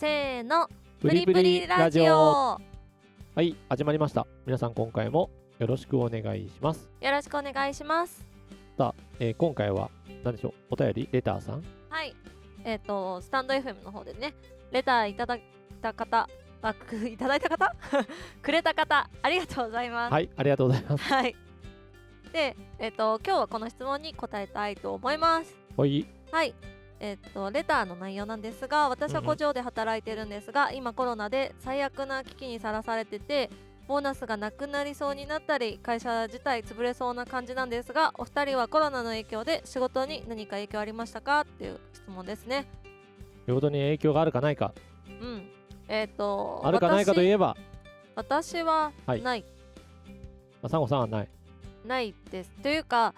せーの。プリプリラジオ。はい始まりました。皆さん今回もよろしくお願いします。よろしくお願いします。さあ、えー今回は何でしょう？お便り？レターさん？はい。えっ、とスタンド FM の方でねレターいただいた方あくいただいた方？くれた方ありがとうございます。はいありがとうございます。はい。でえっ、と今日はこの質問に答えたいと思います。はい。はいえっとレターの内容なんですが私は工場で働いてるんですが、今コロナで最悪な危機にさらされててボーナスがなくなりそうになったり会社自体潰れそうな感じなんですがお二人はコロナの影響で仕事に何か影響ありましたかっていう質問ですね。仕事に影響があるかないか。うん。えっ、とあるかないかといえば、私私ははい。ない、まあ、サンゴさんはない。ないです。というか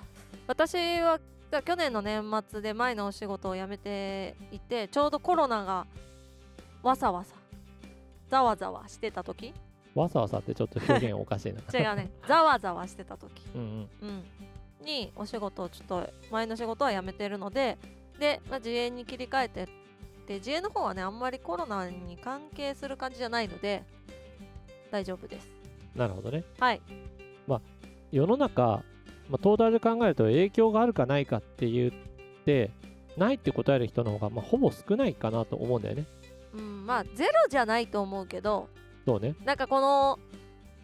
私は去年の年末で前のお仕事を辞めていてちょうどコロナがわさわさざわざわしてた時？わさわさってちょっと表現おかしいな。違うね。ざわざわしてた時、うんうん。うん、にお仕事をちょっと前の仕事は辞めてるのでで、まあ、自営に切り替えてで自営の方はねあんまりコロナに関係する感じじゃないので大丈夫です。なるほどね。はい。世の中、まあ、トータルで考えると影響があるかないかって言ってないって答える人の方が、まあ、ほぼ少ないかなと思うんだよね。うんまあゼロじゃないと思うけどそうね。なんかこの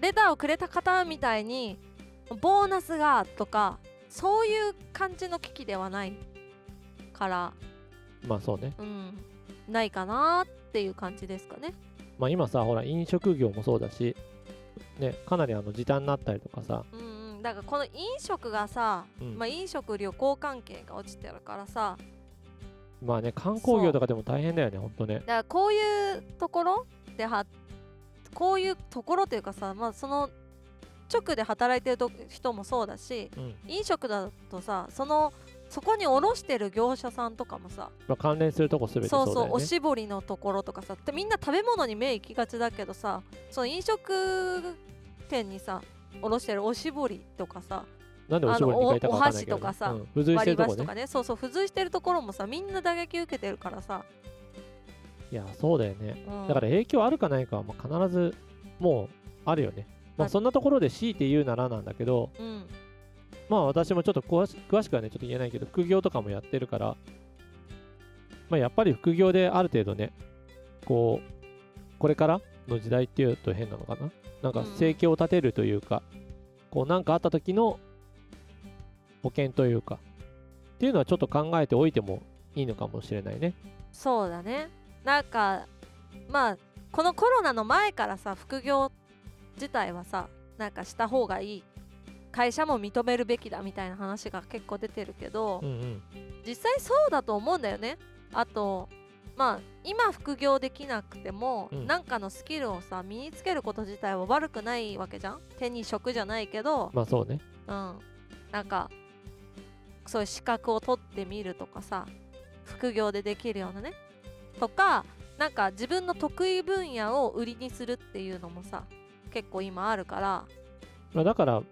レターをくれた方みたいにボーナスがとかそういう感じの危機ではないから、まあそうね。うん、ないかなっていう感じですかね。まあ今さほら飲食業もそうだしねかなりあの時短になったりとかさうん。うん、だからこの飲食がさ、うん。まあ、飲食旅行関係が落ちてるからさ。まあね観光業とかでも大変だよねほんとね。だからこういうところではこういうところというかさ、まあ、その直で働いてると人もそうだしうん。飲食だとさそのそこに卸してる業者さんとかもさまあ、関連するとこすべてそそううだよね。そうおしぼりのところとかさでみんな食べ物に目行きがちだけどさその飲食店にさ卸してるおしぼりとかさなんでおしぼりに書いたかわかんないけど、おお箸とかさうん、付随してるとこね箸とかね。そうそう付随してるところもさみんな打撃受けてるからさ、いやそうだよね。うん。だから影響あるかないかはまあ必ずもうあるよね。ままああそんなところで強いて言うならなんだけどうん。まあ私もちょっと詳し詳しくはねちょっと言えないけど副業とかもやってるからまあやっぱり副業である程度ねこうこれからの時代っていうと変なのかな？なんかうん。生計を立てるというか、こうなんかあった時の保険というかっていうのはちょっと考えておいてもいいのかもしれないね。そうだね。なんかまあこのコロナの前からさ副業自体はさなんかした方がいい。会社も認めるべきだみたいな話が結構出てるけど、うんうん。実際そうだと思うんだよね。あとまあ今副業できなくても、うん。なんかのスキルをさ身につけること自体は悪くないわけじゃん？手に職じゃないけど、まあそうね。うん。なんかそういう資格を取ってみるとかさ副業でできるようなね。とかなんか自分の得意分野を売りにするっていうのもさ結構今あるから。まあ、だから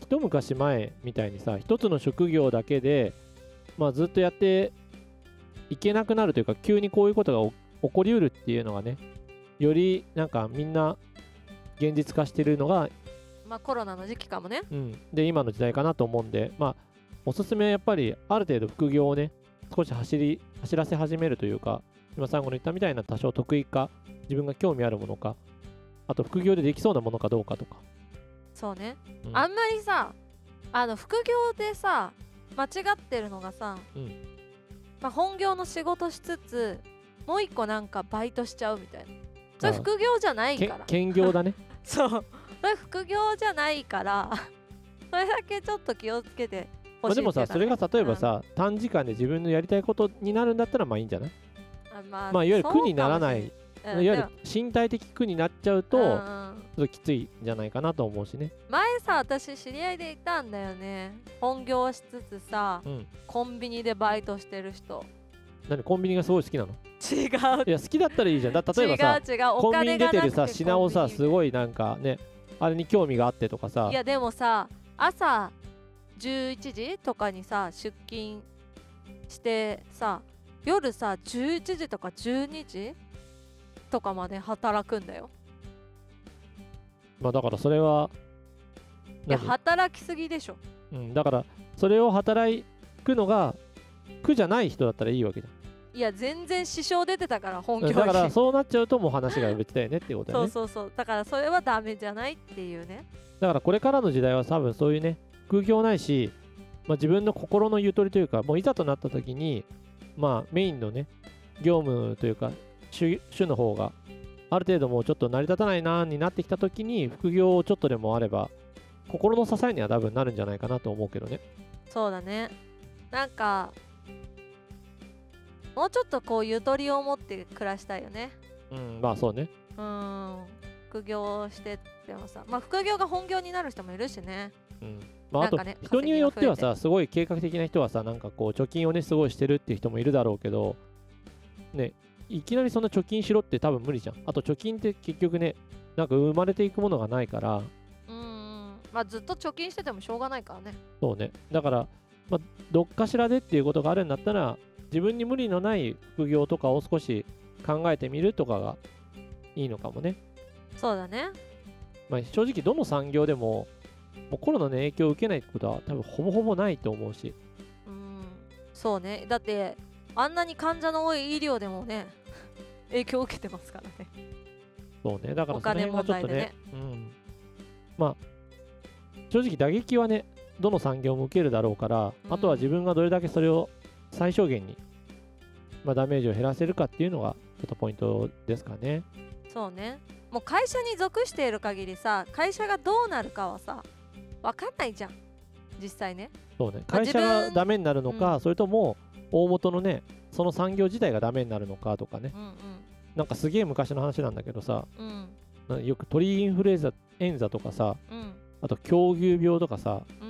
一昔前みたいにさ一つの職業だけで、まあ、ずっとやっていけなくなるというか急にこういうことがお起こりうるっていうのがねよりなんかみんな現実化してるのが、まあコロナの時期かもね。うん、で今の時代かなと思うんでまあおすすめはやっぱりある程度副業をね少し走り走らせ始めるというか今最後の言ったみたいな多少得意か自分が興味あるものかあと副業でできそうなものかどうかとか、そうね、うん。あんまりさあの副業でさ間違ってるのがさ、うんまあ、本業の仕事しつつもう一個なんかバイトしちゃうみたいな。それあ副業じゃないけから。兼業だね。そう。それ副業じゃないから。それだけちょっと気をつけてまあ、ほしいでもさ、それが例えばさ、短時間で自分のやりたいことになるんだったらまあいいんじゃない？あまあ、まあいわゆる苦にならない、いわゆる身体的苦になっちゃうと、うんうん。ちょっときついんじゃないかなと思うしね。前さ私知り合いでいたんだよね。本業しつつさうん。コンビニでバイトしてる人。何コンビニがすごい好きなの？違う。いや、好きだったらいいじゃん。だ例えばさ、違う違う。おコンビニに出てるさ、品をさ、すごいなんかね、あれに興味があってとかさ。い、やでもさ朝11時とかにさ出勤してさ夜さ11時とか12時とかまで働くんだよ。まあだからそれはいや何働きすぎでしょ。うん、だからそれを働くのが苦じゃない人だったらいいわけじいや全然支障出てたから本ゃん業にだからそうなっちゃうともう話が別だよねっていうことだよね。そうそうそう。だからそれはダメじゃないっていうね。だからこれからの時代は多分そういうね空業ないし、まあ、自分の心のゆとりというかもういざとなった時にまあメインのね業務というか主主の方がある程度もうちょっと成り立たないなになってきた時に副業をちょっとでもあれば心の支えには多分なるんじゃないかなと思うけどね。そうだね。なんかもうちょっとこうゆとりを持って暮らしたいよね。うんまあそうね。うん。副業してってもさ。まあ副業が本業になる人もいるしね。うん。まあ、あと、人によってはさすごい計画的な人はさなんかこう貯金をねすごいしてるっていう人もいるだろうけどねいきなりそんな貯金しろって多分無理じゃん。あと貯金って結局ねなんか生まれていくものがないから。うんうん。まあずっと貯金しててもしょうがないからね。そうね。だから、まあ、どっかしらでっていうことがあるんだったら自分に無理のない副業とかを少し考えてみるとかがいいのかもね、そうだね。まあ、正直どの産業でももうコロナの影響を受けないってことは多分ほぼほぼないと思うし。うん。そうね。だってあんなに患者の多い医療でもね 影響を受けてますからね。そうね、だからお金その辺がちょっとね問題でね、うん。まあ、正直打撃はね、どの産業も受けるだろうから、うん。あとは自分がどれだけそれを最小限に、まあ、ダメージを減らせるかっていうのが、ちょっとポイントですかね。そうね。もう会社に属している限りさ会社がどうなるかはさ分かんないじゃん。実際ね。そうね、まあ会社がダメになるのか、うそれとも、大元のね、その産業自体がダメになるのかとかね、うんなんかすげえ昔の話なんだけどさ、うん。よく鳥インフルエンザエンザとかさ、うん。あと狂牛病とかさ、うん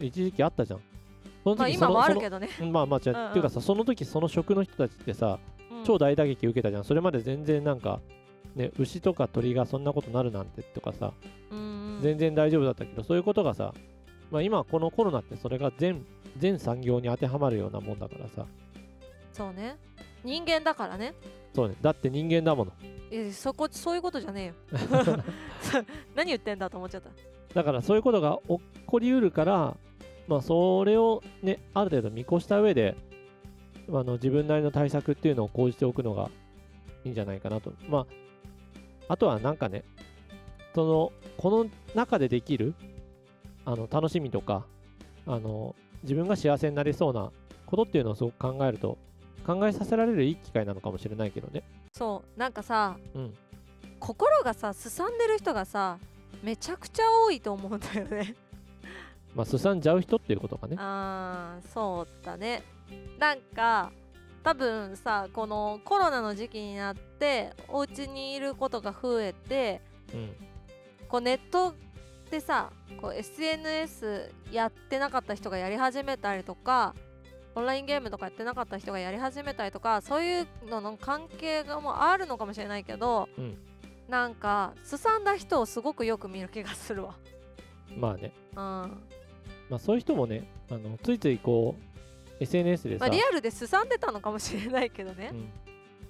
うん。一時期あったじゃん。そのまあ時その今もあるそけどね、のまあまあ、じゃあうんうん。っていうかさ、その時その職の人たちってさ、うん。超大打撃受けたじゃん。それまで全然なんか、ね、牛とか鳥がそんなことなるなんてとかさ、うんうん。全然大丈夫だったけど、そういうことがさ、まあ今このコロナってそれが全、全産業に当てはまるようなもんだからさ、そうね。人間だからね。そうね、だって人間だもの。えそこそういうことじゃねえよ。何言ってんだと思っちゃった。だからそういうことが起こりうるから、まあそれをね、ある程度見越した上で、あの自分なりの対策っていうのを講じておくのがいいんじゃないかなと。まあ、あとはなんかね、その、この中でできる、あの、楽しみとか、あの、自分が幸せになりそうなことっていうのをすごく考えると、考えさせられるいい機会なのかもしれないけどね。そうなんかさうん。心がさすさんでる人がさめちゃくちゃ多いと思うんだよね まあ、すさんじゃう人っていうことかね。あーそうだねなんか多分さこのコロナの時期になってお家にいることが増えてうん。こうネットでさこう SNS やってなかった人がやり始めたりとかオンラインゲームとかやってなかった人がやり始めたりとかそういうのの関係がもうあるのかもしれないけど、うんなんかすさんだ人をすごくよく見る気がするわ。まあね。うんままあそういう人もね、あのついついこう、SNS でさ、あ、リアルですさんでたのかもしれないけどねう。ん、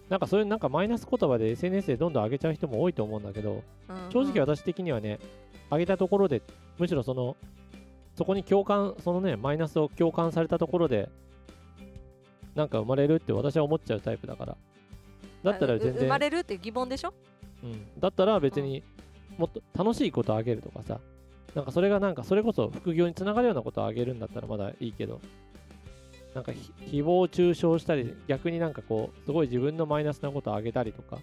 なんかそういうなんかマイナス言葉で SNS でどんどん上げちゃう人も多いと思うんだけど、うんうん正直私的にはね、上げたところで、むしろその、そこに共感、そのね、マイナスを共感されたところで、なんか生まれるって私は思っちゃうタイプだから。だったら全う生然、まれるって疑問でしょ？うん、だったら別にもっと楽しいことをあげるとかさ、なんかそれがなんかそれこそ副業につながるようなことをあげるんだったらまだいいけど、なんかひ誹謗中傷したり、逆になんかこう、すごい自分のマイナスなことをあげたりとか、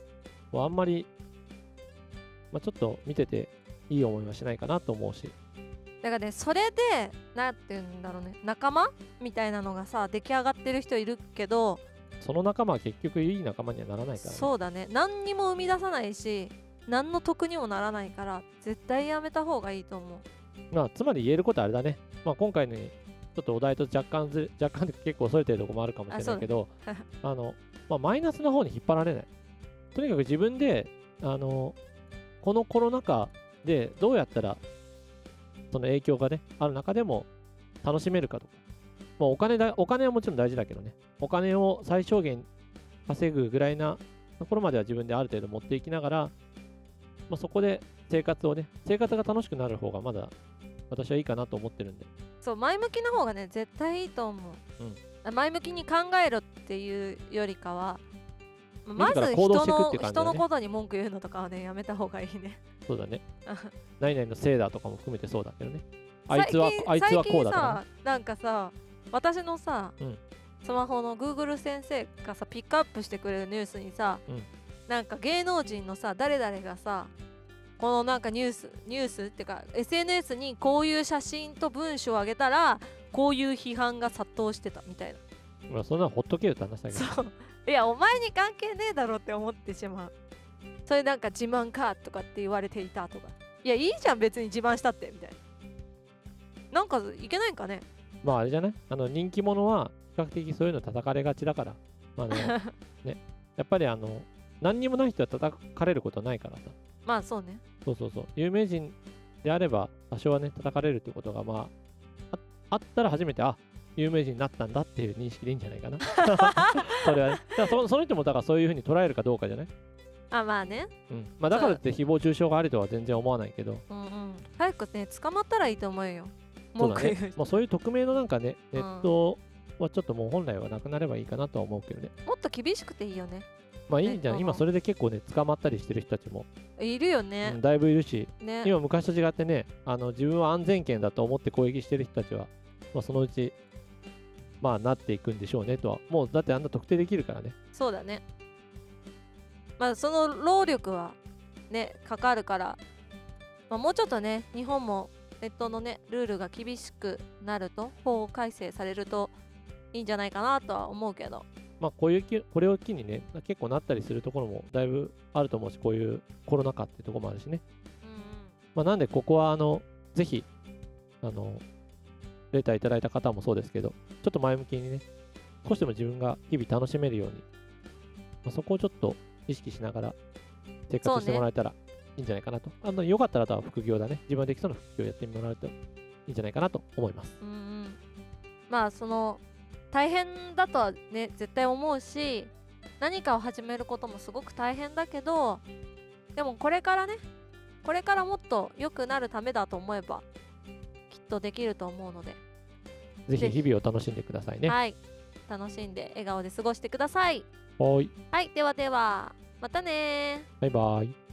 あんまり、まあ、ちょっと見てていい思いはしないかなと思うし、だからねそれでなんて言うんだろうね仲間みたいなのがさ出来上がってる人いるけどその仲間は結局いい仲間にはならないから、ね。そうだね何にも生み出さないし何の得にもならないから絶対やめた方がいいと思うまあ、つまり言えることはあれだね。まあ、今回のちょっとお題と若干ずれ、若干結構それてるところもあるかもしれないけど、あ あの、まあ、マイナスの方に引っ張られない。とにかく自分で、あの、このコロナ禍でどうやったら、その影響がね、ある中でも楽しめるかとか。まあ、お金だ、お金はもちろん大事だけどね、お金を最小限稼ぐぐらいなところまでは自分である程度持っていきながら、まあ、そこで生活をね生活が楽しくなる方がまだ私はいいかなと思ってるんで。そう前向きな方がね絶対いいと思う、前向きに考えろっていうよりかはまず人の人のことに文句言うのとかはねやめた方がいいねそうだね。何々のせいだとかも含めてそうだけどね。あいつはあいつはこうだとか、最近さなんかさ私のさ、うん。スマホの Google 先生がさピックアップしてくれるニュースにさ、うん。なんか芸能人のさ誰々がさこのなんかニュースニュースっていうか SNS にこういう写真と文章を上げたらこういう批判が殺到してたみたいな。ねまあそんなのほっとけよって話だけど。いやお前に関係ねえだろって思ってしまうそれなんか自慢かとかって言われていたとか。いやいいじゃん別に自慢したってみたいな。なんかいけないんかね。まああれじゃない？あの人気者は比較的そういうの叩かれがちだから、まあね ね、やっぱりあの何にもない人は叩かれることはないからさ。まあそうね。そうそうそう。有名人であれば多少はね叩かれるってことがまあああったら初めてあ有名人になったんだっていう認識でいいんじゃないかな。それはね。だからそその人もだからそういうふうに捉えるかどうかじゃない、あまあね。うん。まあ、だからって誹謗中傷がありとは全然思わないけど。うんうん。早くね捕まったらいいと思うよ。そうだね、まあ、そういう匿名のなんかねネットはちょっともう本来はなくなればいいかなとは思うけどね。もっと厳しくていいよね。まあいいんじゃネットのない今それで結構ね捕まったりしてる人たちも、いるようねん、だいぶいるし。ね。今昔と違ってねあの自分は安全圏だと思って攻撃してる人たちは、まあ、そのうちまあなっていくんでしょうねとは。もうだってあんな特定できるからね。そうだねまあその労力はねかかるから、まあ、もうちょっとね日本もネットのねルールが厳しくなると法改正されるといいんじゃないかなとは思うけど。まあこういうきこれを機にね結構なったりするところもだいぶあると思うしこういうコロナ禍っていうところもあるしね。うん。まあなんでここはあのぜひあのレターいただいた方もそうですけどちょっと前向きにね少しでも自分が日々楽しめるように、まあ、そこをちょっと意識しながら生活してもらえたらいいんじゃないかなと、あのよかったらあとは副業だね。自分ができそうな副業やってもらえるといいんじゃないかなと思います。うんうん。まあその大変だとはね絶対思うし何かを始めることもすごく大変だけどでもこれからねこれからもっと良くなるためだと思えばきっとできると思うので、ぜぜひ。ひ日々を楽しんでくださいね。はい。楽しんで笑顔で過ごしてください。い。はい。ではではまたねー。バイバイ。